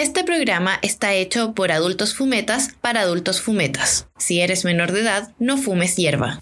Este programa está hecho por adultos fumetas para adultos fumetas. Si eres menor de edad, no fumes hierba.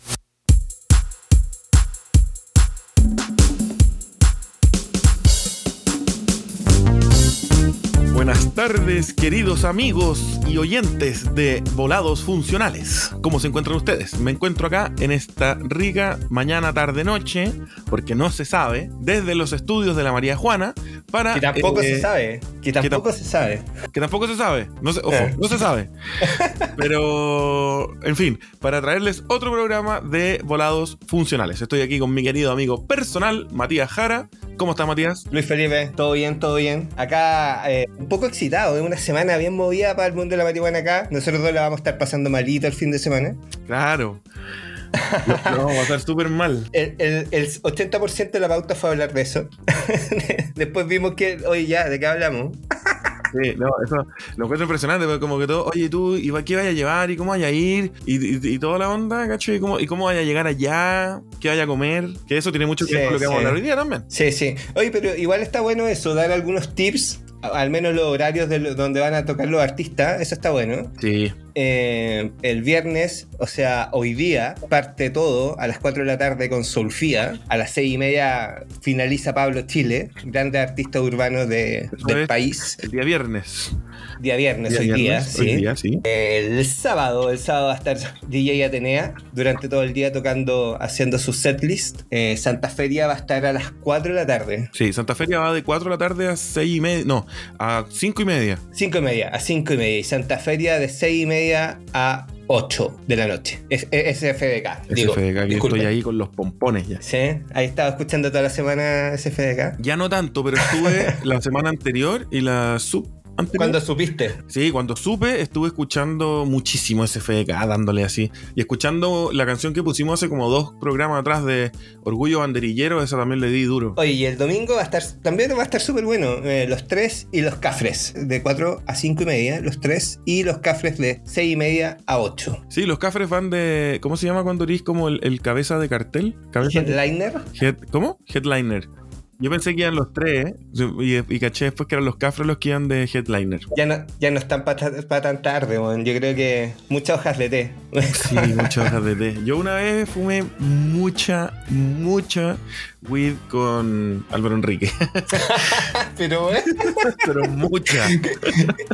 Tardes, queridos amigos y oyentes de Volados Funcionales. ¿Cómo se encuentran ustedes? Me encuentro acá en esta rica mañana, tarde, noche, porque no se sabe, desde los estudios de la María Juana, para... Que tampoco eh, se sabe. Que tampoco se sabe. Que tampoco se sabe. No se, ojo, Eh. no se sabe. Pero, en fin, para traerles otro programa de Volados Funcionales. Estoy aquí con mi querido amigo personal, Matías Jara. ¿Cómo estás, Matías? Luis Felipe, todo bien, todo bien. Acá eh, un poco es una semana bien movida para el mundo de la marihuana acá. Nosotros dos la vamos a estar pasando malito el fin de semana. Claro. Lo, lo vamos a pasar súper mal. El, el- el 80% de la pauta fue hablar de eso. Después vimos que, oye, ya, ¿de qué hablamos? Sí, no, eso lo encuentro impresionante, porque como que todo, oye, tú, ¿y qué vaya a llevar? ¿Y cómo vaya a ir? Y, y- y toda la onda, ¿cacho? ¿Y cómo, ¿Y cómo vaya a llegar allá? ¿Qué vaya a comer? Que eso tiene mucho que ver Sí, con lo que vamos a hablar hoy día también. Sí, sí. Oye, pero igual está bueno eso, dar algunos tips, al menos los horarios de donde van a tocar los artistas, eso está bueno. Sí. Eh, el viernes, o sea, hoy día, parte todo a las 4 de la tarde con Solfía. A las 6 y media finaliza Pablo Chile, grande artista urbano de- del es. país. El día viernes. Día viernes, Día hoy día, viernes, sí. Hoy día, sí. El sábado, el sábado va a estar DJ Atenea durante todo el día tocando, haciendo su setlist. Eh, Santa Feria va a estar a las 4 de la tarde. Sí, Santa Feria va de 4 de la tarde a 6 y media. No, a 5 y media. 5 y media, a 5 y media. Y Santa Feria de 6 y media a 8 de la noche. Es, es SFDK. digo, SFDK, que estoy ahí con los pompones ya. Sí, ahí estaba escuchando toda la semana SFDK. Ya no tanto, pero estuve la semana anterior y la sub ¿Cuándo supiste? Sí, cuando supe, estuve escuchando muchísimo SFDK, dándole así. Y escuchando la canción que pusimos hace como dos programas atrás de Orgullo Banderillero, esa también le di duro. Oye, y el domingo va a estar, también va a estar súper bueno. eh, los tres y los cafres, de 4 a 5 y media, los tres y los cafres de 6 y media a 8. Sí, los cafres van de. ¿Cómo se llama cuando eres como el, el cabeza de cartel? ¿Cabeza de- Headliner. Head- ¿Cómo? Headliner. Yo pensé que iban los tres, ¿eh? Y, y caché después que eran los cafres los que iban de headliner. Ya no, ya no están para tan tarde, weón. Yo creo que muchas hojas de té. Sí, muchas hojas de té. Yo una vez fumé mucha, mucha weed con Álvaro Enrique. pero, weón, Pero mucha.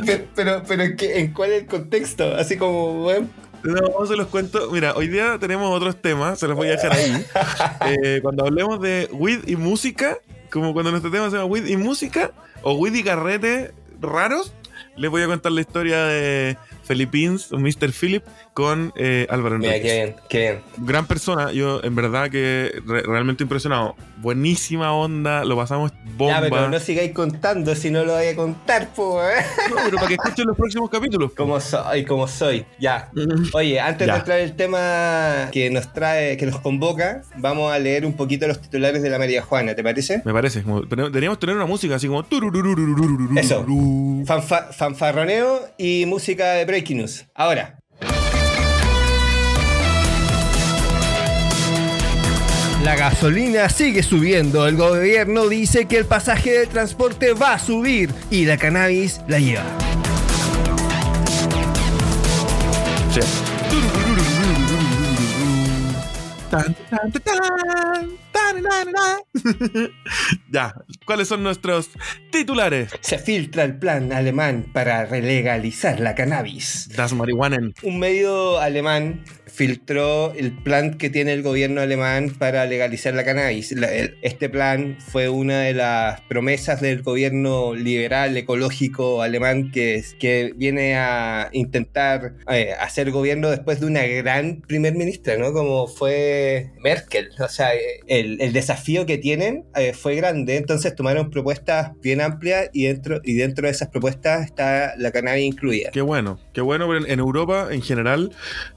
pero, pero, pero ¿en, qué- ¿en cuál es el contexto? Así como, weón. No, se los cuento. Mira, hoy día tenemos otros temas, se los voy a dejar ahí. Eh, cuando hablemos de weed y música, como cuando nuestro tema se llama weed y música, o weed y carrete raros, les voy a contar la historia de Philippines, o Mr. Philip, con eh, Álvaro Enríquez. Mira, qué bien, qué bien. Gran persona, yo en verdad que re realmente impresionado. Buenísima onda, lo pasamos bomba. Ya, pero no sigáis contando si no lo voy a contar, pues. No, pero para que escuchen los próximos capítulos. Como soy, como soy, ya. Oye, antes ya. de entrar el tema que nos trae, que nos convoca, vamos a leer un poquito los titulares de la María Juana, ¿te parece? Me parece, como, deberíamos tener una música así como... Eso, fanfa fanfarroneo y música de Breaking News. Ahora, La gasolina sigue subiendo. El gobierno dice que el pasaje de transporte va a subir y la cannabis la lleva. Sí. Ya, ¿cuáles son nuestros titulares? Se filtra el plan alemán para relegalizar la cannabis. Das Marihuanen. Un medio alemán filtró el plan que tiene el gobierno alemán para legalizar la cannabis. Este plan fue una de las promesas del gobierno liberal ecológico alemán que, que viene a intentar eh, hacer gobierno después de una gran primer ministra, ¿no? Como fue Merkel. O sea, el, el desafío que tienen eh, fue grande, entonces tomaron propuestas bien amplias y dentro, y dentro de esas propuestas está la cannabis incluida. Qué bueno, qué bueno, en Europa en general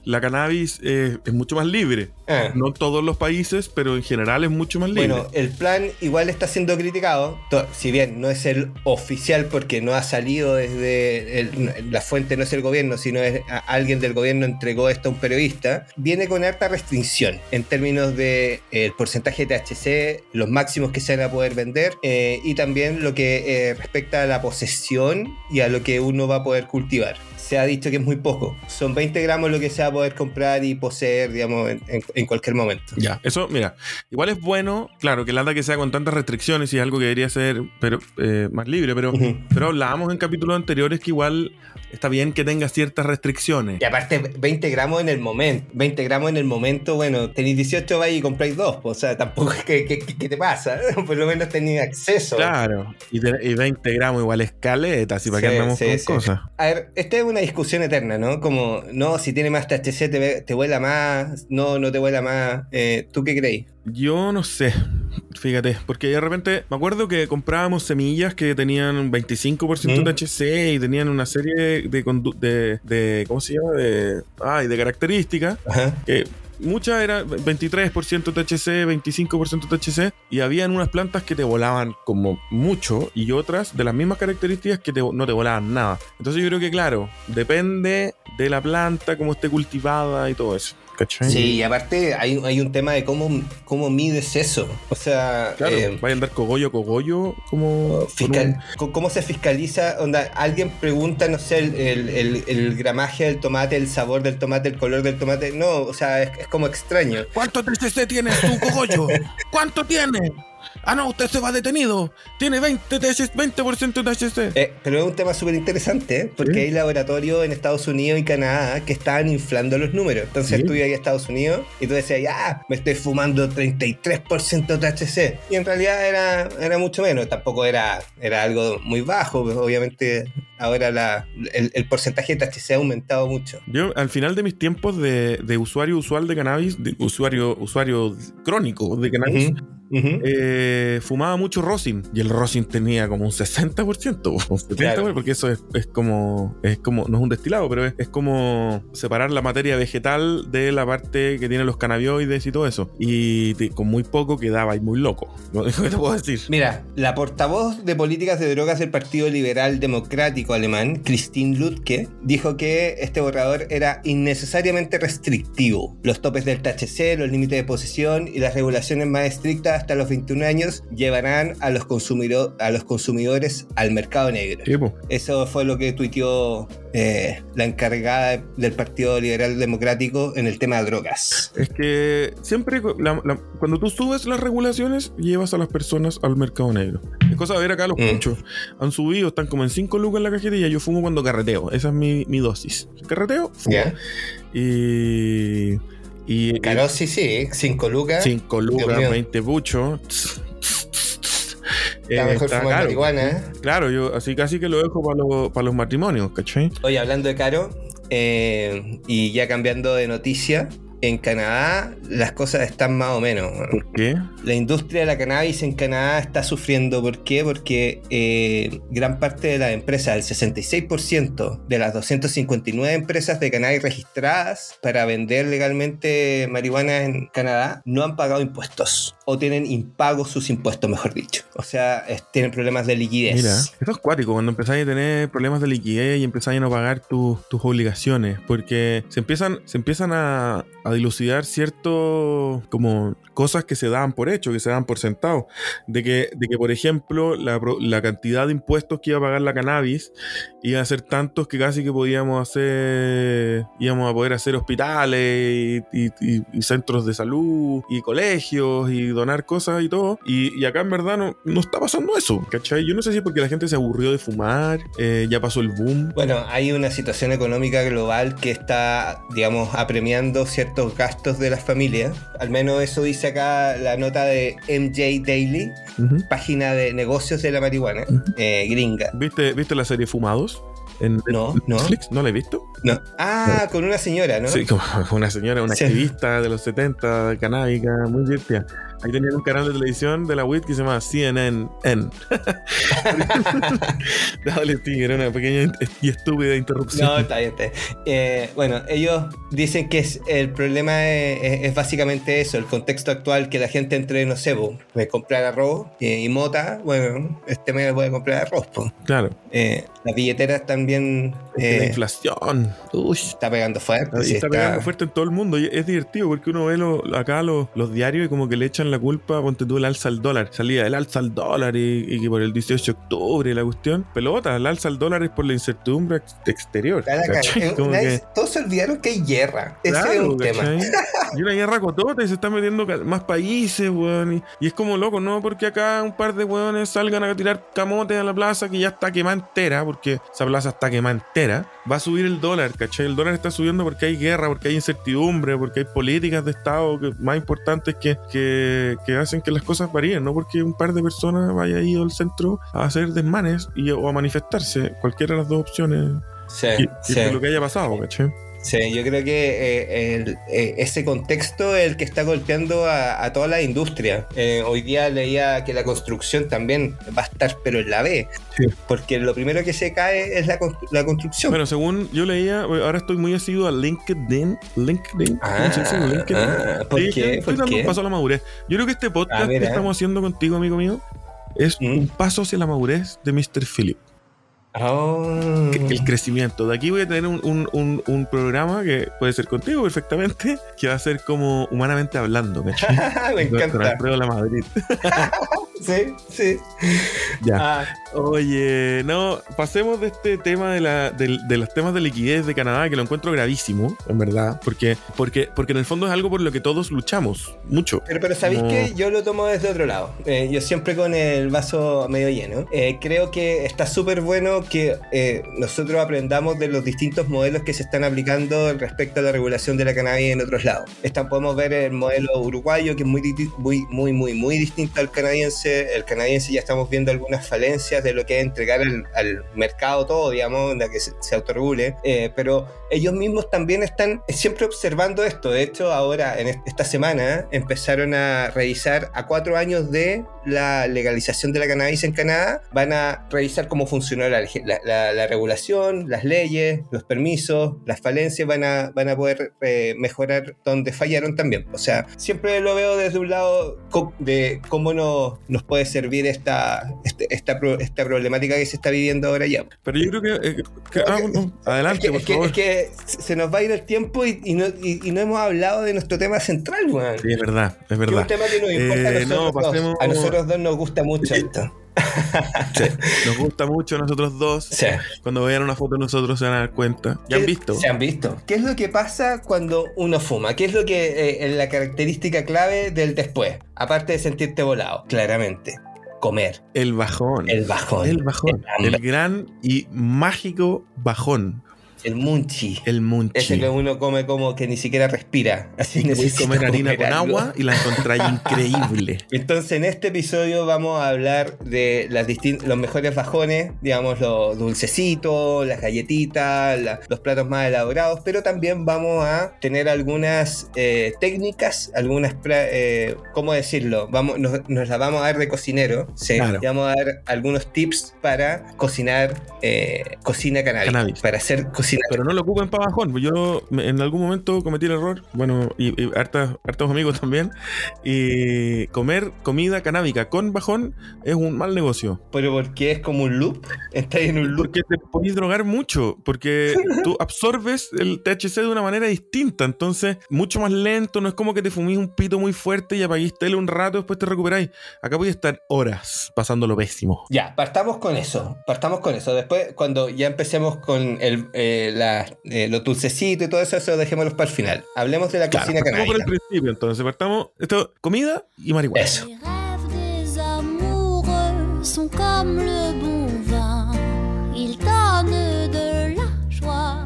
la cannabis eh, es mucho más libre. Ah. No todos los países, pero en general es mucho más libre. Bueno, el plan igual está siendo criticado, si bien no es el oficial porque no ha salido desde el- la fuente, no es el gobierno, sino es alguien del gobierno entregó esto a un periodista, viene con harta restricción en términos de eh, el porcentaje de THC, los máximos que se van a poder vender, eh, y también lo que eh, respecta a la posesión y a lo que uno va a poder cultivar se ha dicho que es muy poco. Son 20 gramos lo que se va a poder comprar y poseer, digamos, en, en- cualquier momento. Ya, eso, mira, igual es bueno, claro, que el anda que sea con tantas restricciones y es algo que debería ser pero, eh, más libre, pero, pero hablábamos en capítulos anteriores que igual está bien que tenga ciertas restricciones. Y aparte, 20 gramos en el momento. 20 gramos en el momento, bueno, tenéis 18, vais y compráis dos. pues, O sea, tampoco es que, que- que- ¿qué te pasa. Por lo menos tenéis acceso. Claro, y, te- y 20 gramos igual escaleta, así para Sí, que andamos sí, con sí. cosas. A ver, esta es una discusión eterna, ¿no? Como, no, si tiene más THC te, te vuela más, no, no te vuela más. Eh, ¿Tú qué creéis? Yo no sé, fíjate, porque de repente me acuerdo que comprábamos semillas que tenían un 25% de ¿Mm? THC y tenían una serie de, de, de ¿cómo se llama? De, ay, de características Ajá. que muchas eran 23% THC, 25% THC y habían unas plantas que te volaban como mucho y otras de las mismas características que te- no te volaban nada. Entonces yo creo que claro, depende de la planta, cómo esté cultivada y todo eso. ¿Cachai? Sí, y aparte hay, hay un tema de cómo, cómo mides eso. O sea, Claro, eh, vaya a andar cogollo, cogollo, como... Fiscal- un- ¿Cómo- ¿Cómo se fiscaliza? Onda, alguien pregunta, no sé, el, el- el- el gramaje del tomate, el sabor del tomate, el color del tomate. No, o sea, es, es como extraño. ¿Cuánto THC tienes tú, cogollo? ¿Cuánto tiene? Ah, no, usted se va detenido. Tiene 20 THC, 20% THC. Eh, pero es un tema súper interesante, ¿eh? porque Sí. hay laboratorios en Estados Unidos y Canadá que estaban inflando los números. Entonces Sí. tú ibas a Estados Unidos y tú decías, ya, me estoy fumando 33% THC. Y en realidad era, era mucho menos. Tampoco era, era algo muy bajo. obviamente ahora la, el, el porcentaje de THC ha aumentado mucho. Yo, al final de mis tiempos de, de usuario usual de cannabis, de usuario, usuario crónico de cannabis, Eh, fumaba mucho rosin. Y el rosin tenía como un 60%, o un 70%, Claro. porque eso es, es como, es como, no es un destilado, pero es, es como separar la materia vegetal de la parte que tiene los cannabinoides y todo eso. Y te- con muy poco quedaba y muy loco. ¿Qué te puedo decir? Mira, la portavoz de políticas de drogas del Partido Liberal Democrático Alemán, Christine Lutke, dijo que este borrador era innecesariamente restrictivo. Los topes del THC, los límites de posesión y las regulaciones más estrictas hasta los 21 años llevarán a los, consumidor- a los consumidores al mercado negro. Tipo. Eso fue lo que tuiteó eh, la encargada del Partido Liberal Democrático en el tema de drogas. Es que siempre la- la- cuando tú subes las regulaciones, llevas a las personas al mercado negro. Es cosa de ver acá los Mm. Han subido, están como en 5 lucas en la cajetilla. Yo fumo cuando carreteo. Esa es mi, mi dosis. Carreteo, fumo. Y. Y. Caro, sí, sí, 5 lucas. 5 Dios lucas, mío. 20 puchos. Eh, mejor está fumar caro. marihuana, ¿eh? Claro, yo así casi que lo dejo para los, para los matrimonios, ¿cachai? Oye, hablando de caro, eh, y ya cambiando de noticia, en Canadá las cosas están más o menos. ¿Por qué? La industria de la cannabis en Canadá está sufriendo. ¿Por qué? Porque eh, gran parte de las empresas, el 66% de las 259 empresas de cannabis registradas para vender legalmente marihuana en Canadá, no han pagado impuestos. O tienen impagos sus impuestos, mejor dicho. O sea, es- tienen problemas de liquidez. Mira, eso es cuático cuando empezáis a tener problemas de liquidez y empezáis a no pagar tus- tus obligaciones, porque se empiezan, se empiezan a, a dilucidar ciertos como cosas que se daban por hecho, que se daban por sentado, de que, de que por ejemplo la, la cantidad de impuestos que iba a pagar la cannabis iba a ser tantos que casi que podíamos hacer, íbamos a poder hacer hospitales y, y- y- y centros de salud y colegios y donar cosas y todo, y, y acá en verdad no, no está pasando eso, ¿cachai? Yo no sé si es porque la gente se aburrió de fumar, eh, ya pasó el boom. Bueno, hay una situación económica global que está, digamos, apremiando ciertos gastos de las familias. Al menos eso dice acá la nota de MJ Daily, página de negocios de la marihuana, eh, gringa. ¿Viste, ¿Viste la serie Fumados? En No, no. Netflix, ¿no la he visto? No. Ah, con una señora, ¿no? Sí, como una señora, una Sí. activista de los 70, canábica, muy divertida. Ahí tenían un canal de televisión de la WIT que se llama CNN. Dale, sí, era una pequeña y estúpida interrupción. No, está bien, está bien. Eh, bueno, ellos dicen que es, el problema es, es- es básicamente eso, el contexto actual, que la gente entre, no sé, de comprar arroz eh, y mota, bueno, este mes voy a comprar arroz. po. Claro, Eh, las billeteras también es la eh, inflación. Uy. está pegando fuerte. Sí, está está- pegando fuerte en todo el mundo y es divertido porque uno ve lo- acá los, los diarios y como que le echan la culpa, ponte tú el alza al dólar. Salía el alza al dólar y, y que por el 18 de octubre la cuestión. Pelota, el alza al dólar es por la incertidumbre ex- exterior. Eh, que- Todos se olvidaron que hay guerra. Ese es Claro, un tema. Y una guerra cotota y se están metiendo más países, weón. Y, y es como loco, ¿no? Porque acá un par de weones salgan a tirar camotes a la plaza que ya está quemada entera, porque esa plaza está quemada entera. Va a subir el dólar, ¿cachai? El dólar está subiendo porque hay guerra, porque hay incertidumbre, porque hay políticas de Estado que- más importantes que, que, que hacen que las cosas varíen, ¿no? Porque un par de personas vaya ahí al centro a hacer desmanes y, o a manifestarse, cualquiera de las dos opciones. Sí, Y, y sí. de lo que haya pasado, ¿cachai? Sí, yo creo que eh, el- eh, ese contexto es el que está golpeando a, a toda la industria. Eh, hoy día leía que la construcción también va a estar, pero en la B. Sí. Porque lo primero que se cae es la, constru- la construcción. Bueno, según yo leía, ahora estoy muy asiduo a LinkedIn. LinkedIn. ¿Cómo se dice? Ah, LinkedIn. ah, ¿por Sí, qué? estoy ¿Por dando qué? un paso a la madurez. Yo creo que este podcast Ah, que estamos haciendo contigo, amigo mío, es ¿Mm? un paso hacia la madurez de Mr. Philip. Oh. El crecimiento. De aquí voy a tener un, un- un- un programa que puede ser contigo perfectamente, que va a ser como humanamente hablando. Me Con- Con encanta. Alfredo La Madrid. Sí, sí. Ya. Ah, Oye, no, pasemos de este tema de, la, del- de los temas de liquidez de Canadá, que lo encuentro gravísimo, en verdad, porque, porque, porque en el fondo es algo por lo que todos luchamos, mucho. Pero, pero ¿sabéis No. que Yo lo tomo desde otro lado. Eh, yo siempre con el vaso medio lleno. Eh, creo que está súper bueno que eh, nosotros aprendamos de los distintos modelos que se están aplicando respecto a la regulación de la cannabis en otros lados. Esta, podemos ver el modelo uruguayo, que es muy, muy, muy, muy, muy distinto al canadiense. El canadiense ya estamos viendo algunas falencias de lo que es entregar al, al mercado todo, digamos, de que se, se autorregule. Eh, pero ellos mismos también están siempre observando esto. De hecho, ahora, en est- esta semana, empezaron a revisar a cuatro años de la legalización de la cannabis en Canadá. Van a revisar cómo funcionó la, la- la- la regulación, las leyes, los permisos, las falencias. Van a, van a poder eh, mejorar donde fallaron también. O sea, siempre lo veo desde un lado de cómo nos, nos puede servir esta, este- esta, esta problemática que se está viviendo ahora ya. Pero yo creo que... eh, que- ah, no, adelante, Es que, por es que- favor. es que se nos va a ir el tiempo y, y no, y- y no hemos hablado de nuestro tema central, weón. Sí, es verdad, es Que es verdad. un tema que nos importa Eh, a no, nosotros pasemos- dos. A nosotros dos nos gusta mucho Sí. esto. Sí, Nos gusta mucho a nosotros dos. Sí. Cuando vean una foto de nosotros se van a dar cuenta. ¿Ya han ¿Qué- visto? Se han visto. ¿Qué es lo que pasa cuando uno fuma? ¿Qué es lo que eh, es la característica clave del después? Aparte de sentirte volado, claramente. Comer. El bajón. El bajón. El bajón. El gran y mágico bajón. El munchi. El munchi. Ese que uno come como que ni siquiera respira. Así Puedes comer harina comer con agua y la encontráis increíble. Entonces, en este episodio vamos a hablar de las los mejores bajones, digamos, los dulcecitos, las galletitas, la- los platos más elaborados, pero también vamos a tener algunas eh, técnicas, algunas, pra- eh, ¿cómo decirlo? Vamos, nos, nos las vamos a dar de cocinero, ¿sí? Claro. Y vamos a dar algunos tips para cocinar eh, cocina cannabis, Cannabis. para hacer cocina. Pero no lo ocupen para bajón. Yo en algún momento cometí el error, bueno, y, y hartas- hartos amigos también, y comer comida canábica con bajón es un mal negocio. Pero porque es como un loop, está en un loop. Porque te podés drogar mucho, porque tú absorbes el THC de una manera distinta, entonces mucho más lento, no es como que te fumís un pito muy fuerte y apaguís tele un rato, después te recuperáis. Acá voy a estar horas pasándolo pésimo. Ya, partamos con eso. Partamos con eso. Después, cuando ya empecemos con el, eh, la- eh, los dulcecitos y todo eso, eso dejémoslo para el final. Hablemos de la Claro, cocina partamos por el canábica. principio, entonces partamos esto, comida y marihuana. Eso.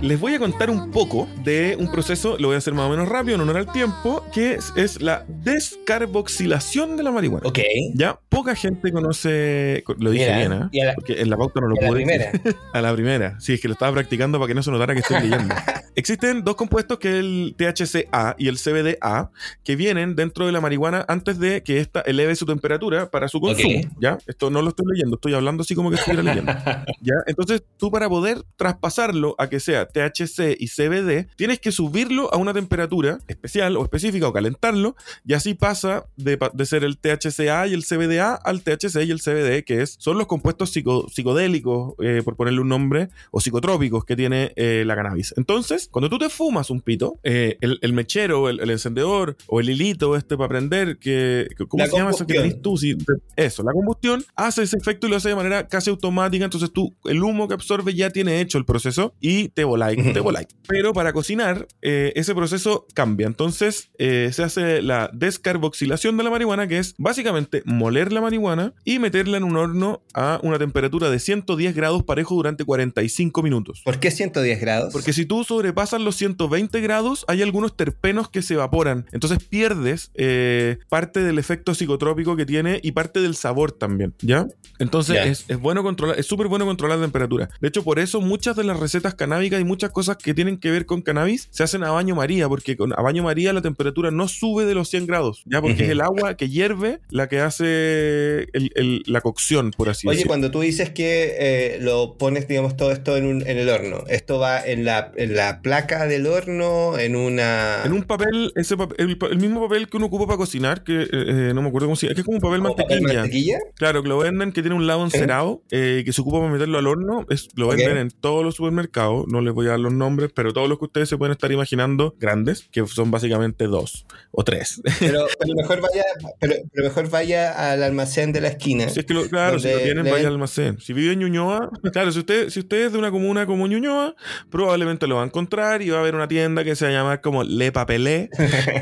Les voy a contar un poco de un proceso, lo voy a hacer más o menos rápido, en honor al tiempo, que es, es la descarboxilación de la marihuana. Ok. Ya poca gente conoce, lo dije Mira, bien, ¿eh? y a la- Porque en la pauta no lo a la pude primera. A la primera. Sí, es que lo estaba practicando para que no se notara que estoy leyendo. Existen dos compuestos que es el THCA y el CBDA que vienen dentro de la marihuana antes de que ésta eleve su temperatura para su consumo. ¿Ya? Esto no lo estoy leyendo, estoy hablando así como que estuviera leyendo. ¿Ya? Entonces, tú para poder traspasarlo a que sea THC y CBD, tienes que subirlo a una temperatura especial o específica o calentarlo, y así pasa de, de ser el THCA y el CBDA al THC y el CBD, que es, son los compuestos psico- psicodélicos, eh, por ponerle un nombre, o psicotrópicos que tiene eh, la cannabis. Entonces, cuando tú te fumas un pito, eh, el, el mechero, el, el encendedor o el hilito este para prender, que, que- ¿cómo La se llama eso que tenés tú? Te- eso, la combustión hace ese efecto y lo hace de manera casi automática. Entonces tú, el humo que absorbe ya tiene hecho el proceso y te voláis, te voláis. Pero para cocinar, eh, ese proceso cambia. Entonces eh, se hace la descarboxilación de la marihuana, que es básicamente moler la marihuana y meterla en un horno a una temperatura de 110 grados parejo durante 45 minutos. ¿Por qué 110 grados? Porque si tú sobrepasas los 120 grados, hay algunos terpenos que se evaporan. Entonces pierdes eh, parte del efecto psicotrópico que tiene y parte del sabor también, ¿ya? Entonces es, es bueno controlar, es súper bueno controlar la temperatura. De hecho, por eso muchas de las recetas canábicas y muchas cosas que tienen que ver con cannabis se hacen a baño María, porque con, a baño María la temperatura no sube de los 100 grados, ¿ya? Porque es el agua que hierve la que hace el- el- la cocción, por así Oye, decirlo. cuando tú dices que eh, lo pones, digamos, todo esto en, un- en el horno, ¿esto va en la, en la placa del horno, en una... En un papel, ese papel- el, mismo papel que uno ocupa para cocinar, que eh, eh, no me acuerdo cómo se llama, que es como un papel ¿como papel mantequilla. mantequilla? Claro, que lo venden, que tiene un lado encerado, eh, que se ocupa para meterlo al horno. Es, lo venden en todos los supermercados, no les voy a dar los nombres, pero todos los que ustedes se pueden estar imaginando, grandes, que son básicamente dos o tres. Pero, pero mejor vaya, pero, pero mejor vaya al almacén de la esquina. Si es que lo, claro, si lo tienen, vaya al almacén. Si vive en Ñuñoa, claro, si usted, si usted es de una comuna como Ñuñoa, probablemente lo va a encontrar y va a haber una tienda que se va a llamar como Le Papelé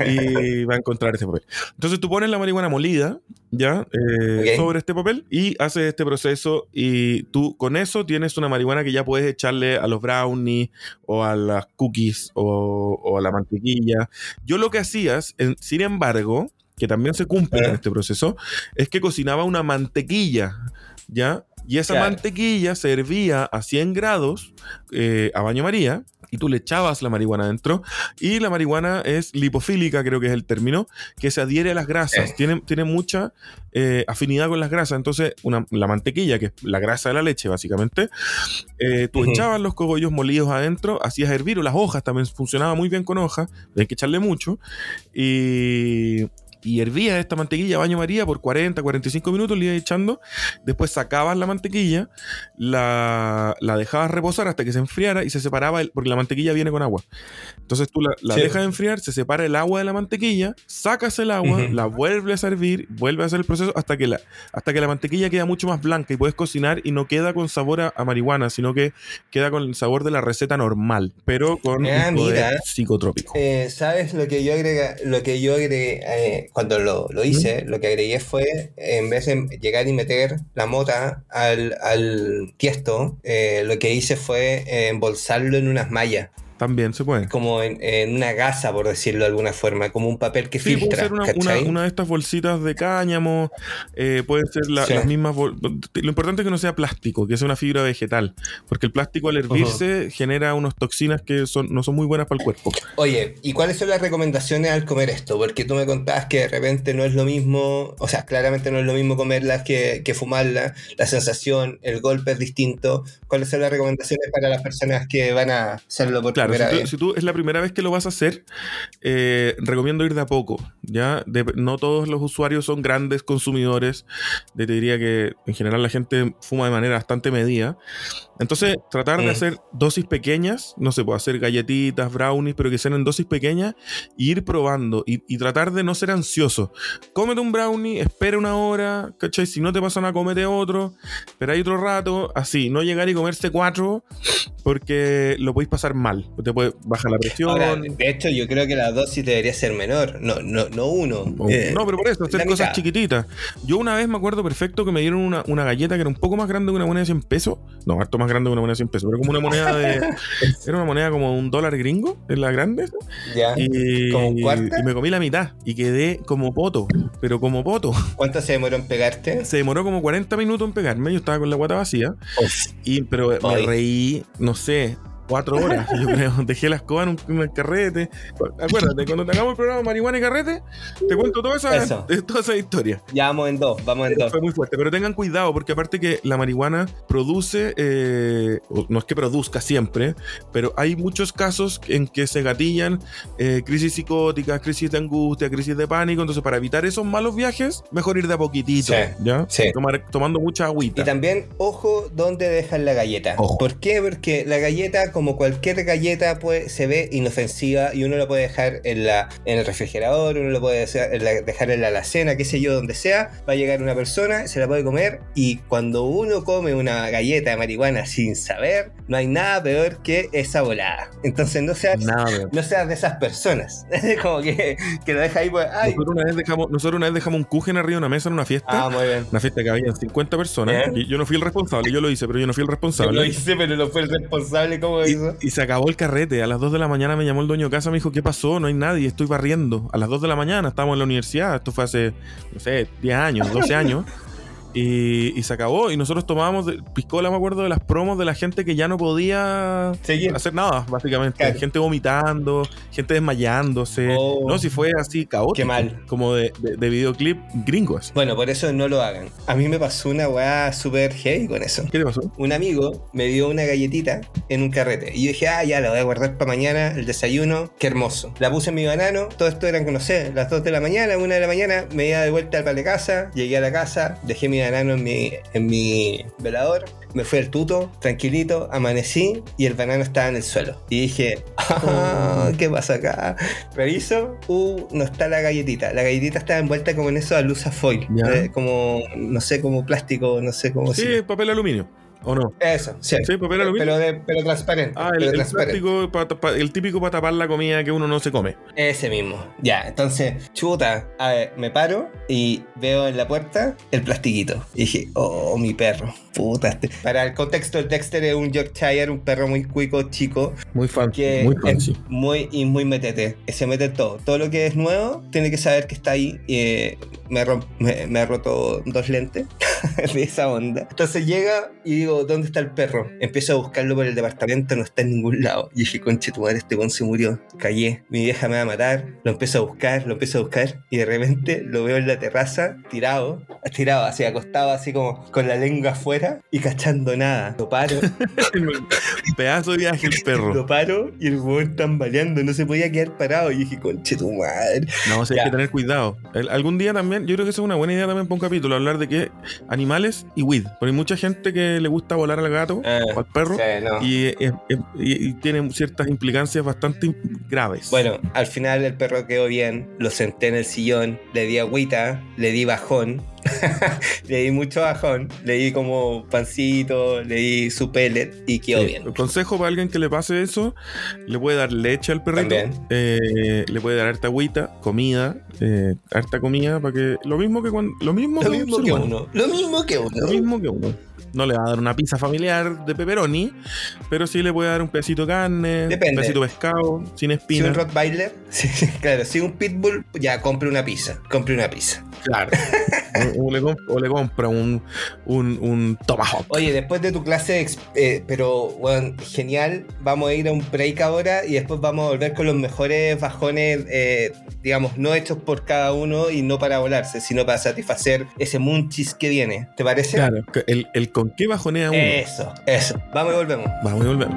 y va a encontrar ese papel. Entonces tú pones la marihuana molida, ¿ya? Eh. Sobre este papel y haces este proceso y tú con eso tienes una marihuana que ya puedes echarle a los brownies o a las cookies o, o a la mantequilla. Yo lo que hacías, en- sin embargo, que también se cumple Ah. con este proceso, es que cocinaba una mantequilla, ¿ya? Y esa Claro. mantequilla se hervía a 100 grados eh, a baño María y tú le echabas la marihuana adentro y la marihuana es lipofílica, creo que es el término, que se adhiere a las grasas, Eh. tiene, tiene mucha eh, afinidad con las grasas, entonces una, la mantequilla, que es la grasa de la leche básicamente, eh, tú echabas los cogollos molidos adentro, hacías hervir o las hojas, también funcionaba muy bien con hojas, hay que echarle mucho y... Y hervías esta mantequilla a baño María por 40, 45 minutos, le ibas echando. Después sacabas la mantequilla, la, la dejabas reposar hasta que se enfriara y se separaba, el- porque la mantequilla viene con agua. Entonces tú la, la Sí. dejas enfriar, se separa el agua de la mantequilla, sacas el agua, la vuelves a hervir, vuelves a hacer el proceso hasta que, la, hasta que la mantequilla queda mucho más blanca y puedes cocinar y no queda con sabor a, a marihuana, sino que queda con el sabor de la receta normal, pero con Ah, un poder mira. psicotrópico. Eh, ¿Sabes lo que yo agregué? Lo que yo agregué eh, cuando lo, lo hice, lo que agregué fue, en vez de llegar y meter la mota al, al tiesto, eh, lo que hice fue eh, embolsarlo en unas mallas, También se puede. como en, en una gasa, por decirlo de alguna forma, como un papel que Sí, puede filtra, ser una, una- ¿cachai? una de estas bolsitas de cáñamo, eh, puede ser la- Sí. las mismas. Lo importante es que no sea plástico, que sea una fibra vegetal, porque el plástico al hervirse genera unas toxinas que son, no son muy buenas para el cuerpo. Oye, ¿y cuáles son las recomendaciones al comer esto? Porque tú me contabas que de repente no es lo mismo, o sea, claramente no es lo mismo comerlas que, que fumarlas, la sensación, el golpe es distinto. ¿Cuáles son las recomendaciones para las personas que van a hacerlo por Claro, si tú, vez? si tú es la primera vez que lo vas a hacer, eh, recomiendo ir de a poco. ¿ya? De- no todos los usuarios son grandes consumidores. De- te diría que en general la gente fuma de manera bastante medida. Entonces, tratar de Mm. hacer dosis pequeñas, no sé, puede hacer galletitas, brownies, pero que sean en dosis pequeñas, y ir probando y, y tratar de no ser ansioso. Cómete un brownie, espera una hora, ¿cachai? Si no te pasa nada, cómete otro, pero hay otro rato, así, no llegar y comerse cuatro, porque lo podéis pasar mal. Te puede bajar la presión. Ahora, de hecho, yo creo que la dosis debería ser menor, no, no, no uno. Eh, no, pero por eso, hacer cosas mitad. chiquititas. Yo una vez me acuerdo perfecto que me dieron una, una galleta que era un poco más grande que una moneda de 100 pesos. No, harto más grande que una moneda de 100 pesos, pero como una moneda de. era una moneda como un dólar gringo, es la grande. ¿Ya? Y, ¿Como un cuarto? y me comí la mitad y quedé como poto, pero como poto. ¿Cuánto se demoró en pegarte? Se demoró como 40 minutos en pegarme, yo estaba con la guata vacía, y, pero me reí, no sé, cuatro horas, yo creo. Dejé la escoba en un, carrete. Acuérdate, cuando te hagamos el programa Marihuana y Carrete, te cuento toda esa, Eso. toda esa historia. Ya vamos en dos, vamos en dos. Fue muy fuerte, pero tengan cuidado porque aparte que la marihuana produce, eh, no es que produzca siempre, pero hay muchos casos en que se gatillan eh, crisis psicóticas, crisis de angustia, crisis de pánico, entonces para evitar esos malos viajes, mejor ir de a poquitito, Sí, ¿ya? sí. Tomar- tomando mucha Y agüita. también, ojo, dónde dejan la galleta. Ojo. ¿Por qué? Porque la galleta, como cualquier galleta pues, se ve inofensiva y uno la puede dejar en, la, en el refrigerador, uno lo puede la- dejar en la alacena, qué sé yo, donde sea. Va a llegar una persona, se la puede comer y cuando uno come una galleta de marihuana sin saber, no hay nada peor que esa volada. Entonces no seas, Nada, weón. no seas de esas personas. como que, que lo deja ahí pues, ay, Nosotros una, vez dejamos, nosotros una vez dejamos un kuchen arriba de una mesa en una fiesta. ah, muy bien. Una fiesta que había 50 personas. Y yo no fui el responsable, yo lo hice, pero yo no fui el Yo responsable. lo hice, pero no fue el responsable como hizo. y se acabó el carrete. A las 2 de la mañana me llamó el dueño de casa, me dijo, ¿qué pasó? No hay nadie, estoy barriendo. A las 2 de la mañana estábamos en la universidad. Esto fue hace, no sé, 10 años, 12 años. Y, y se acabó. Y nosotros tomábamos piscola, me acuerdo, de las promos de la gente que ya no podía Seguir. hacer nada, básicamente. Claro. Gente vomitando, gente desmayándose. Oh. No, si fue así caótico. Qué mal. Como de, de- de videoclip gringo así. Bueno, por eso no lo hagan. A mí me pasó una weá súper heavy con eso. ¿Qué te pasó? Un amigo me dio una galletita en un carrete. Y yo dije, ah, ya la voy a guardar para mañana, el desayuno. Qué hermoso. La puse en mi banano. Todo esto eran, no sé, las 2 de la mañana, 1 de la mañana. Me iba de vuelta al de casa. Llegué a la casa, dejé mi banano en mi, en mi velador. Me fui al tuto, tranquilito, amanecí y el banano estaba en el suelo. Y dije, ah, ¿qué pasa acá? Reviso, uh, no está la galletita. La galletita estaba envuelta como en eso de luz foil. Ya. eh, como, no sé, como plástico, no sé cómo Sí, papel aluminio. ¿O no? Eso, sí. Sí, papel aluminio. Pero, de, pero transparente. Ah, el, transparente. plástico, pa- pa- el típico para tapar la comida que uno no se come. Ese mismo. Ya, entonces, chuta, a ver, me paro y veo en la puerta el plastiquito. Y dije, oh, mi perro. Puta. este- Para el contexto, el Dexter es un Yorkshire, un perro muy cuico, chico, Muy fancy. que muy fancy. muy y muy metete. Se mete todo. Todo lo que es nuevo, tiene que saber que está ahí. Y, eh, me, me, me ha roto dos lentes de esa onda. Entonces llega y digo, ¿dónde está el perro? Empiezo a buscarlo por el departamento, no está en ningún lado. Y dije, conche tu madre, este con se murió. Callé, mi vieja me va a matar. Lo empiezo a buscar, lo empiezo a buscar. Y de repente lo veo en la terraza, tirado, tirado, así acostado, así como con la lengua afuera y cachando nada. Lo paro. Pedazo de viaje el perro. Lo paro y el huevón tambaleando, no se podía quedar parado. Y dije, conche tu madre. No, o sea, hay que tener cuidado. El- algún día también, yo creo que eso es una buena idea también para un capítulo, hablar de que animales y weed. Porque hay mucha gente que le gusta volar al gato Ah, o al perro Sí, no. y, eh, eh, y- y tiene ciertas implicancias bastante graves. Bueno, al final el perro quedó bien, lo senté en el sillón, le di agüita, le di bajón, le di mucho bajón, le di como pancito, le di su pellet y quedó Sí, bien. el consejo para alguien que le pase eso, le puede dar leche al perrito, eh, le puede dar harta agüita, comida, eh, harta comida para que lo mismo que cuando lo mismo, Lo que mismo uno, lo mismo que uno. Lo mismo que uno. No le va a dar una pizza familiar de pepperoni, pero sí le puede dar un pedacito de carne, Depende. un pedacito de pescado, sin Si un. Rottweiler, sí, claro, si un Pitbull, ya compre una pizza, compre una pizza. Claro. o, o le, o le compra un, un, un tomahawk. Oye, después de tu clase, eh, pero bueno, genial, vamos a ir a un break ahora y después vamos a volver con los mejores bajones, eh, digamos, no hechos por cada uno y no para volarse, sino para satisfacer ese munchis que viene. ¿Te parece? Claro, el, el con qué bajonea uno. Eso, eso. Vamos y volvemos. Vamos y volvemos.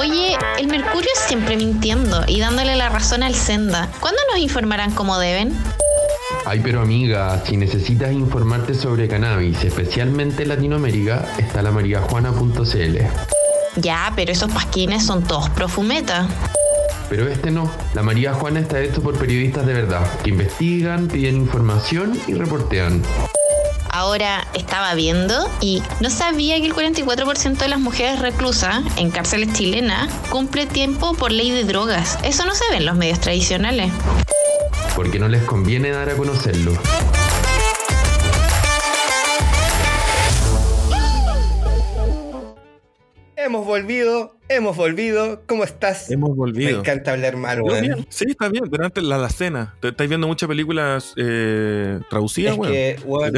Oye, el Mercurio siempre mintiendo y dándole la razón al Senda. ¿Cuándo nos informarán como deben? Ay, pero amiga, si necesitas informarte sobre cannabis, especialmente en Latinoamérica, está la mariajuana.cl. Ya, pero esos pasquines son todos profumeta. Pero este no. La María Juana está hecho por periodistas de verdad, que investigan, piden información y reportean. Ahora estaba viendo y no sabía que el 44% de las mujeres reclusas en cárceles chilenas cumple tiempo por ley de drogas. Eso no se ve en los medios tradicionales. Porque no les conviene dar a conocerlo. Hemos volvido, hemos volvido. ¿Cómo estás? Hemos Me volvido. encanta hablar mal, weón. bien. Sí, está bien, pero antes la alacena. ¿Te- ¿Estáis viendo muchas películas eh, traducidas, Es weón? que, weón,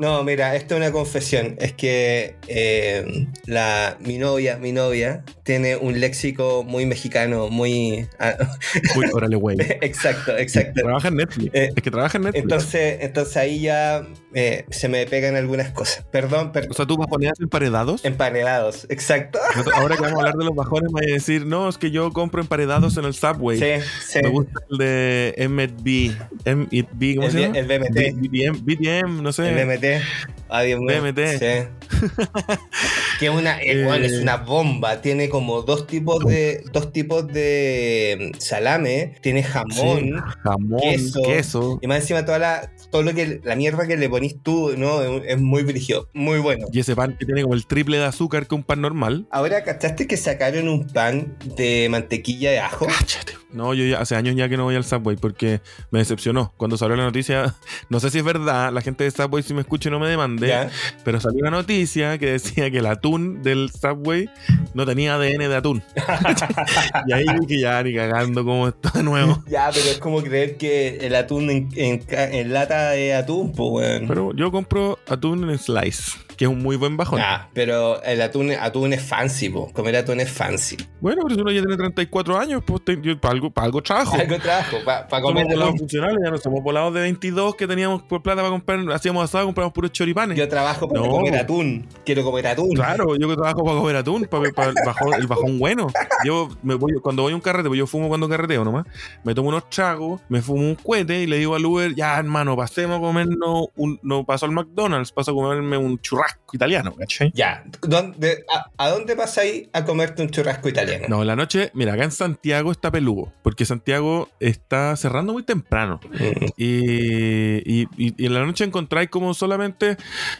no, mira, esto es una confesión. Es que eh, la, mi novia, mi novia, tiene un léxico muy mexicano, muy... ah, Uy, órale, güey. exacto, exacto. Trabaja en Netflix. Eh, es que trabaja en Netflix. Entonces, entonces ahí ya eh, se me pegan algunas cosas. Perdón, o perdón. sea, tú bajoneas emparedados. Emparedados, exacto. Ahora que vamos a hablar de los bajones me a decir, no, es que yo compro emparedados en el Subway. Sí, sí. Me gusta el de M&B. M&B, ¿cómo El se llama? el BMT. BDM, BDM, no sé. El BMT. Ah. BMT. Sí. que una, eh, Eh. bueno, es una bomba. Tiene como dos tipos de dos tipos de mm, salame. Tiene jamón. Sí, jamón, queso. queso. Y más encima toda la, todo lo que la mierda que le ponís tú, ¿no? Es, muy brillo, muy bueno. Y ese pan que tiene como el triple de azúcar que un pan normal. Ahora, ¿cachaste que sacaron un pan de mantequilla de ajo? Cáchate. No, yo ya hace años ya que no voy al Subway porque me decepcionó. Cuando salió la noticia, no sé si es verdad, la gente de Subway si me escucha no me demande, ¿Ya? pero salió una noticia que decía que el atún del Subway no tenía ADN de atún. y ahí que ya ni cagando como está de nuevo. Ya, pero es como creer que el atún en, en lata de atún, pues, weón. Pero yo compro atún en slice, que es un muy buen bajón. Ah, pero el atún, atún es fancy, po. Comer atún es fancy. Bueno, pero si uno ya tiene 34 años, pues te- yo para algo, para algo trabajo. Algo trabajo, para Somos comer volados atún. funcionales, ya no somos volados de 22 que teníamos por plata para comprar, hacíamos asado, compramos puros choripanes. Yo trabajo para No. comer atún. Quiero comer atún. Claro, yo trabajo para comer atún, para, para el, bajón, el bajón bueno. Yo me voy, cuando voy a un carrete, pues yo fumo cuando carreteo nomás, me tomo unos tragos, me fumo un cohete y le digo al Uber, ya hermano, pasemos a comernos un, no paso al McDonald's, paso a comerme un churrasco italiano, ¿cachai? Ya, ¿dónde, a, a dónde pasáis a comerte un churrasco italiano? No, en la noche, mira, acá en Santiago está peludo, porque Santiago está cerrando muy temprano. Mm, Y, y- y- y en la noche encontráis como solamente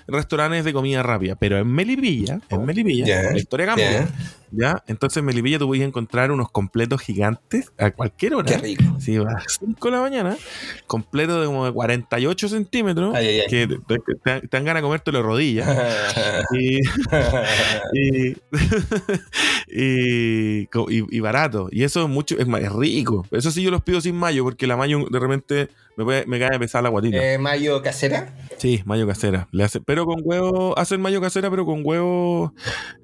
restaurantes de comida rápida. Pero en Melipilla, en Melipilla, Ya, la historia cambia. ¿Ya? Entonces en Melipilla tú puedes encontrar unos completos gigantes a cualquier hora. Qué rico. Si vas a las 5 de la mañana, completo de como de 48 centímetros, Ay, ay, ay. que te, te- te dan ganas de comértelo de rodillas. y, y, y, y- barato. Y eso es mucho, es, ma- es rico. Eso sí yo los pido sin mayo, porque la mayo de repente me, puede- me cae pesada la guatita. Eh, ¿Mayo casera? Sí, mayo casera. Le hace, pero con huevo, hacen mayo casera, pero con huevos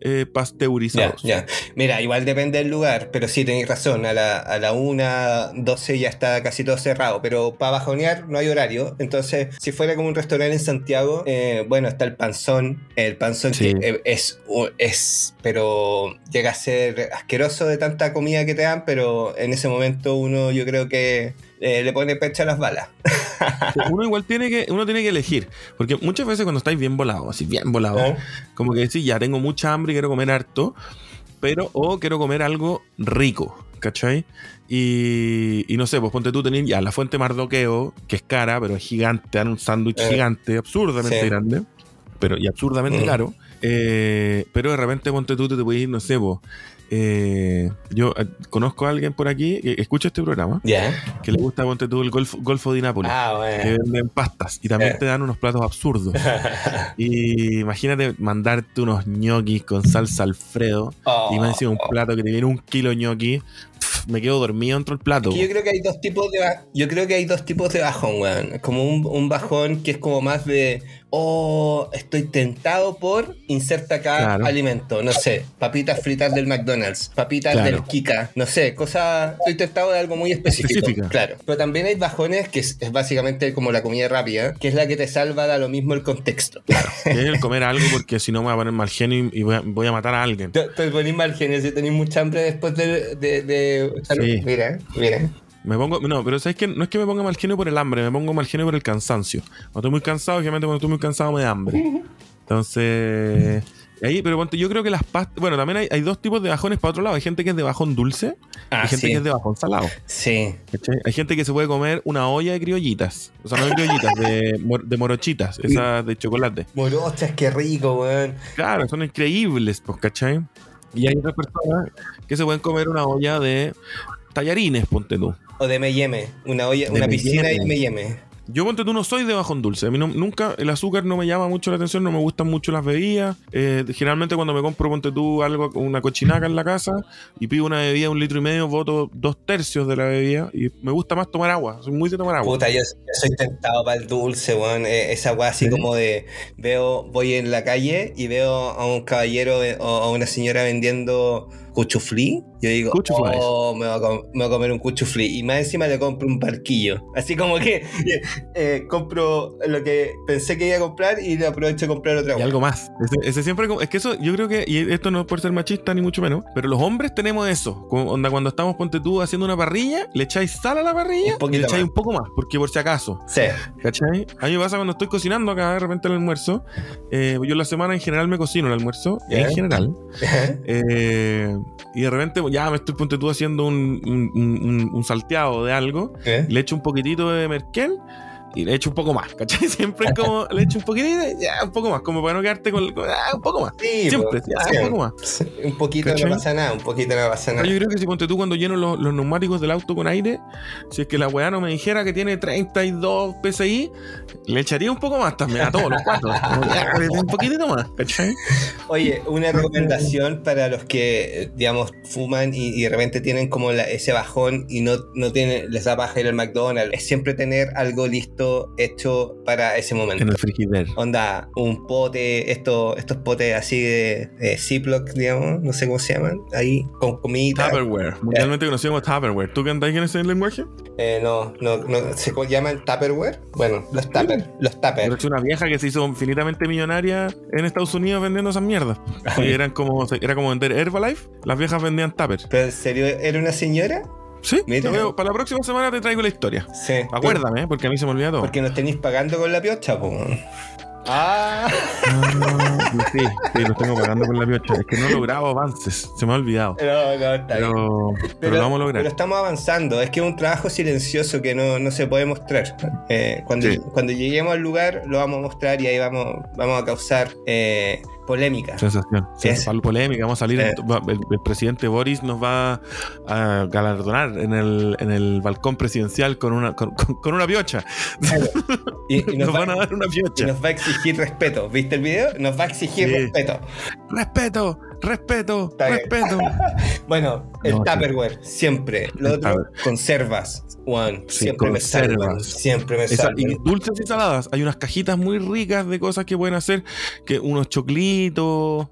eh, pasteurizados. ya. Mira, igual depende del lugar, pero sí tenéis razón. A la, a la 1, 12 ya está casi todo cerrado, pero para bajonear no hay horario. Entonces, si fuera como un restaurante en Santiago, eh, bueno, está el panzón. El panzón Sí. que eh, es, es, pero llega a ser asqueroso de tanta comida que te dan, pero en ese momento uno yo creo que eh, le pone pecho a las balas. Uno igual tiene que, uno tiene que elegir. Porque muchas veces cuando estáis bien volados, así bien volados, ¿Eh? como que sí, ya tengo mucha hambre y quiero comer harto, pero o quiero comer algo rico, ¿cachai? Y, y no sé, pues ponte tú tenés ya la fuente Mardoqueo, que es cara, pero es gigante, dan un sándwich Eh, gigante, absurdamente sí. grande, pero y absurdamente Mm. caro. Eh, pero de repente ponte tú te, te puedes ir, no sé, pues, eh, yo eh, conozco a alguien por aquí que escucha este programa que le gusta ponte tú el Golfo, Golfo de Nápoles Ah, que bueno. venden pastas y también Eh. te dan unos platos absurdos. y imagínate mandarte unos ñoquis con salsa Alfredo Oh. y me encima un plato que te viene un kilo ñoqui. Me quedo dormido dentro del plato. Que yo creo que hay dos tipos de yo creo que hay dos tipos de bajón, weón. Como un, un bajón que es como más de oh, estoy tentado por inserta acá Claro. alimento, no sé, papitas fritas del McDonald's, papitas Claro. del Kika, no sé, cosa, estoy tentado de algo muy específico. Específica. Claro. Pero también hay bajones que es, es básicamente como la comida rápida, que es la que te salva da lo mismo el contexto. Que es el comer algo porque si no me voy a poner mal genio y y voy a, voy a matar a alguien. Te, te ponís mal genio si tenés mucha hambre después de. de, de- Sí. Mira, mira. Me pongo, no, pero sabes que no es que me ponga mal genio por el hambre, me pongo mal genio por el cansancio. Cuando estoy muy cansado, obviamente cuando estoy muy cansado me da hambre. Entonces, ahí, pero ponte, yo creo que las pastas, bueno, también hay, hay dos tipos de bajones para otro lado. Hay gente que es de bajón dulce Ah, y gente sí. que es de bajón salado. Sí. ¿cachai? Hay gente que se puede comer una olla de criollitas. O sea, no de criollitas, de, mor- de morochitas, esas de chocolate. Morochas, qué rico, weón. Claro, son increíbles, pues, ¿cachai? Y hay otras personas que se pueden comer una olla de tallarines, ponte tú. O de M&M, una olla, De una piscina de M&M. M&M. Yo, ponte tú, no soy de bajón dulce. A mí no- nunca el azúcar no me llama mucho la atención, no me gustan mucho las bebidas. Eh, generalmente cuando me compro, ponte tú, algo, una cochinaca en la casa y pido una bebida un litro y medio, voto dos tercios de la bebida y me gusta más tomar agua. Soy muy de tomar agua. Puta, yo, yo soy tentado para el dulce, weón. Eh, Esa weá así ¿Sí? como de veo, voy en la calle y veo a un caballero eh, o a una señora vendiendo cuchuflí, yo digo, oh, me voy, a com- me voy a comer un cuchuflí. Y más encima le compro un barquillo. Así como que eh, compro lo que pensé que iba a comprar y le aprovecho de comprar otra Y cosa. algo más. Ese, ese siempre. Es que eso, yo creo que. Y esto no es por ser machista ni mucho menos. Pero los hombres tenemos eso. Onda, cuando estamos, ponte tú, haciendo una parrilla, le echáis sal a la parrilla y le echáis un poco más. Porque por si acaso. Sí. ¿Cachai? A mí me pasa cuando estoy cocinando acá de repente el almuerzo. eh, yo en la semana en general me cocino el almuerzo. En general. eh, y de repente ya me estoy, ponte tú, haciendo un, un- un- un salteado de algo. ¿Eh? Le echo un poquitito de merquel. Y le echo un poco más, ¿cachai? Siempre es como le echo un poquitito, ya, un poco más, como para no quedarte con, con- ah, un poco más. Sí, Siempre, pues, ya, sí. un poco más. Un poquito ¿Cachai? no pasa nada, un poquito no pasa nada. yo creo que si ponte tú cuando lleno los, los neumáticos del auto con aire, si es que la weá no me dijera que tiene 32 PSI, le echaría un poco más también a todos los cuatro. Ya, un poquitito más, ¿cachai? Oye, una recomendación para los que, digamos, fuman y, y de repente tienen como la- ese bajón y no, no tienen, les da paja ir al McDonald's, es siempre tener algo listo, hecho para ese momento. En el frigider. Onda, un pote, esto, estos potes así de, de Ziploc, digamos, no sé cómo se llaman, ahí, con comida. Tupperware, mundialmente conocido como Tupperware. ¿Tú qué andáis en ese lenguaje? Eh, no, no, no, ¿se llaman Tupperware? Bueno, los Tupper, los Pero Tupper. es una vieja que se hizo infinitamente millonaria en Estados Unidos vendiendo esas mierdas. Y eran como, era como vender Herbalife, las viejas vendían Tupper. ¿Pero en serio era una señora? Sí, Mira. te veo- para la próxima semana te traigo la historia. Sí. Acuérdame, ¿eh? porque a mí se me olvida todo. Porque nos tenéis pagando con la piocha, po. Ah. Ah, sí, sí, lo tengo pagando con la piocha. Es que no he logrado avances, se me ha olvidado. No, no, está bien. Pero, pero, lo vamos a lograr. pero estamos avanzando. Es que es un trabajo silencioso que no, no se puede mostrar. Eh, cuando, Sí. cuando lleguemos al lugar, lo vamos a mostrar y ahí vamos, vamos a causar eh, polémica. Sensación. Sí. Sensación, polémica. Vamos a salir. Va- El, el presidente Boris nos va a galardonar en el, en el balcón presidencial con una, con, con- con una piocha. Y, y Nos, nos, va, van a dar una y piocha. nos va a exigir respeto. ¿Viste el video? Nos va a exigir Sí. respeto. Respeto, respeto, respeto. Bueno, el No, sí. Tupperware, siempre. Lo otro, conservas. Juan, Sí, siempre me salvan. conservas. Siempre me Esa- salvan. y dulces y saladas. Hay unas cajitas muy ricas de cosas que pueden hacer. Que unos choclitos.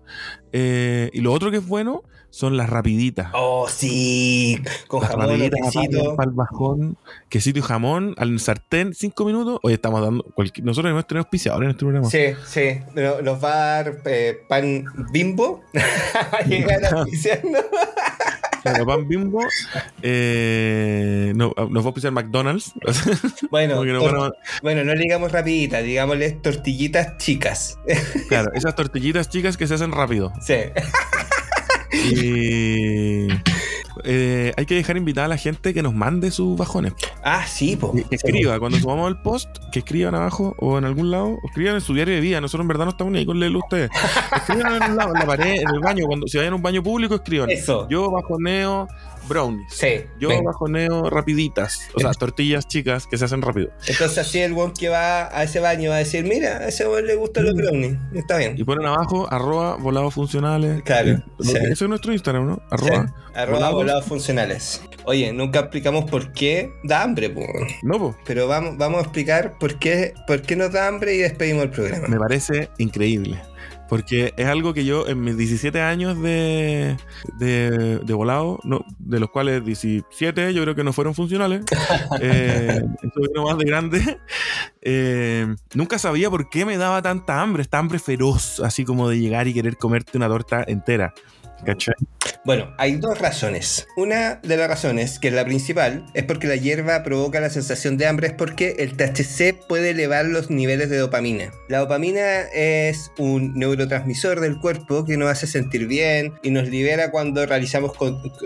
eh, y lo otro que es bueno son las rapiditas. Oh, sí. Con Las jamón rapiditas quesito. para el bajón, quesito y jamón al sartén, cinco minutos. Hoy estamos dando. cualquier- nosotros hemos tenido auspiciadores en este programa. Sí, sí. No- a dar eh, pan bimbo. Llegar auspiciando. Claro, pan bimbo. eh, no, nos va a auspiciar McDonald's. Bueno, van a- bueno, no le digamos rapidita, digámosle tortillitas chicas. claro, esas tortillitas chicas que se hacen rápido. Sí. Y. eh, hay que dejar invitada a la gente que nos mande sus bajones. Ah, sí, po. Que, escriba, cuando subamos el post, que escriban abajo o en algún lado, o escriban en su diario de vida. Nosotros en verdad no estamos ni ahí con leerlo ustedes. Escriban en lado, en la pared, en el baño. Cuando si vayan a un baño público, escriban. Eso. Yo bajoneo brownies. Sí. Yo venga. bajoneo rapiditas. O sea, tortillas chicas que se hacen rápido. Entonces así el one que va a ese baño va a decir, mira, a ese one le gustan los brownies. Está bien. Mm. Y ponen abajo, arroba volados funcionales. Claro, Eh, sí. Ese es nuestro Instagram, ¿no? Sí. Arroba. Arroba volados. volados funcionales. Oye, nunca explicamos por qué da hambre, po. No, po. Pero vamos, vamos a explicar por qué, por qué nos da hambre y despedimos el programa. Me parece increíble. Porque es algo que yo en mis 17 años de, de, de volado, no, de los cuales 17 yo creo que no fueron funcionales, eh, uno más de grande, eh, nunca sabía por qué me daba tanta hambre, esta hambre feroz, así como de llegar y querer comerte una torta entera. ¿Cachai? Bueno, hay dos razones. Una de las razones, que es la principal, es porque la hierba provoca la sensación de hambre, es porque el THC puede elevar los niveles de dopamina. La dopamina es un neurotransmisor del cuerpo que nos hace sentir bien y nos libera cuando realizamos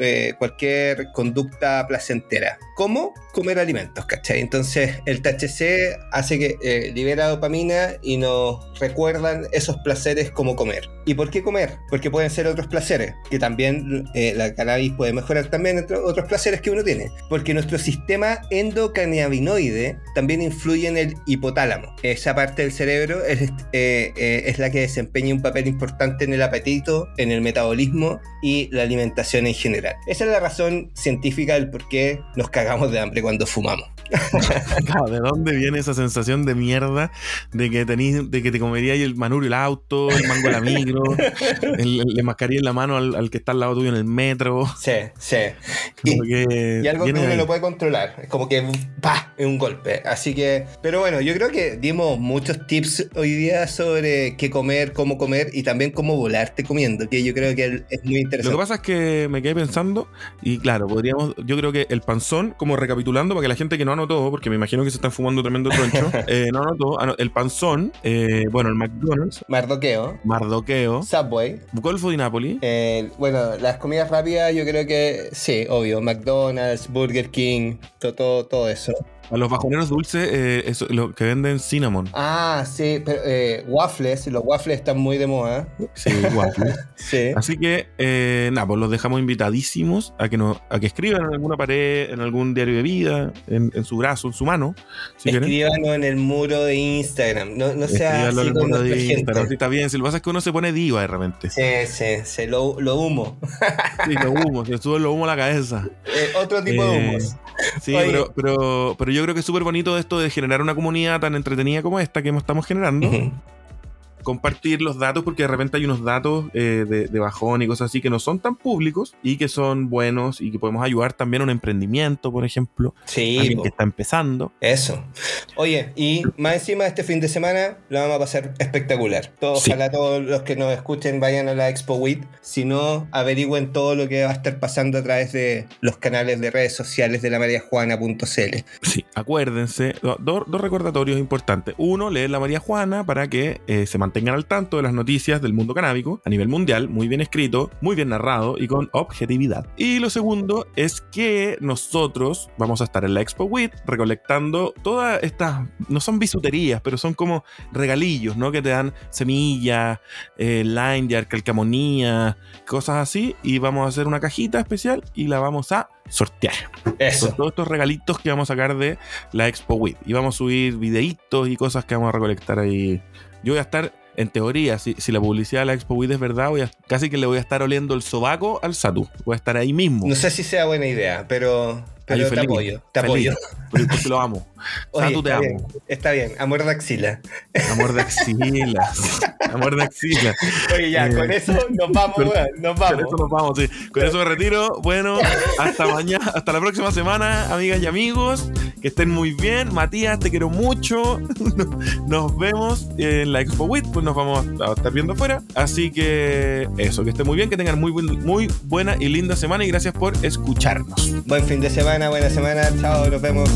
eh, cualquier conducta placentera. ¿Cómo? Comer alimentos, ¿cachai? Entonces el THC hace que eh, libera dopamina y nos recuerdan esos placeres como comer. ¿Y por qué comer? Porque pueden ser otros placeres, que también eh, la cannabis puede mejorar también entre otros placeres que uno tiene. Porque nuestro sistema endocannabinoide también influye en el hipotálamo. Esa parte del cerebro eh, eh, es la que desempeña un papel importante en el apetito, en el metabolismo y la alimentación en general. Esa es la razón científica del por qué nos cagamos de hambre cuando fumamos. ¿De dónde viene esa sensación de mierda de que tenís, de que te comerías el manubrio el auto, el mango la micro, el, el mascarilla en la mano al, al que está al lado tuyo en el metro. Sí, sí. Y, que y algo que uno ahí. lo puede controlar. Es como que ¡pa! Es un golpe. Así que. Pero bueno, yo creo que dimos muchos tips hoy día sobre qué comer, cómo comer y también cómo volarte comiendo, que yo creo que es muy Lo interesante. que pasa es que me quedé pensando y claro, podríamos, yo creo que el panzón, como recapitulando para que la gente que no anotó, porque me imagino que se están fumando tremendo troncho, eh, no anotó, ano- el panzón, eh, bueno, el McDonald's, Mardoqueo, Mardoqueo, Subway. Golfo di Napoli, eh, bueno, las comidas rápidas yo creo que sí, obvio. McDonald's, Burger King, todo, todo, todo eso. A los bajoneros dulces, eh, eso, lo que venden cinnamon. Ah, sí, pero eh, waffles, los waffles están muy de moda. Sí, waffles. Sí. Así que, eh, nada, pues los dejamos invitadísimos a que, nos, a que escriban en alguna pared, en algún diario de vida, en, en su brazo, en su mano, si en el muro de Instagram. No, no sea así con de. Instagram, sí, está bien. Si lo que pasa es que uno se pone diva de repente. Sí, sí, sí, lo, lo humo. Sí, lo humo, se sube lo humo a la cabeza. Eh, otro tipo de humos. Sí, Oye. pero, pero, pero yo creo que es súper bonito esto de generar una comunidad tan entretenida como esta que estamos generando. Compartir los datos, porque de repente hay unos datos eh, de, de bajón y cosas así que no son tan públicos y que son buenos y que podemos ayudar también a un emprendimiento, por ejemplo. Sí, alguien po. que está empezando. eso. Oye, y más encima este fin de semana lo vamos a pasar espectacular. Todo, Sí. Ojalá todos los que nos escuchen vayan a la Expo WIT. Si no, averigüen todo lo que va a estar pasando a través de los canales de redes sociales de la mariajuana.cl. Sí, acuérdense, do- do- dos recordatorios importantes. Uno, leer la María Juana para que eh, se mantengan al tanto de las noticias del mundo canábico a nivel mundial, muy bien escrito, muy bien narrado y con objetividad. Y lo segundo es que nosotros vamos a estar en la Expo WIT recolectando todas estas, no son bisuterías, pero son como regalillos, ¿no? Que te dan semillas, eh, line yard, calcamonía, cosas así. Y vamos a hacer una cajita especial y la vamos a sortear con Eso. todos estos regalitos que vamos a sacar de la Expo WIT. Y vamos a subir videitos y cosas que vamos a recolectar ahí. Yo voy a estar, en teoría, si, si la publicidad de la Expo WIT es verdad, voy a, casi que le voy a estar oliendo el sobaco al Satu. Voy a estar ahí mismo. No sé si sea buena idea, pero, pero Ahí te feliz, apoyo. Te feliz. apoyo. Porque lo amo. Oye, te está amo. bien, está bien, amor de axila. Amor de axila. Amor de axila. Oye, ya, Eh, con eso nos vamos, con- nos Con vamos. eso nos vamos, sí. Con eso me retiro. Bueno, hasta mañana, hasta la próxima semana, amigas y amigos. Que estén muy bien. Matías, te quiero mucho. Nos vemos en la Expo WIT, pues nos vamos a estar viendo afuera. Así que eso, que estén muy bien, que tengan muy, muy buena y linda semana y gracias por escucharnos. Buen fin de semana, semana, buena semana. Chao, nos vemos.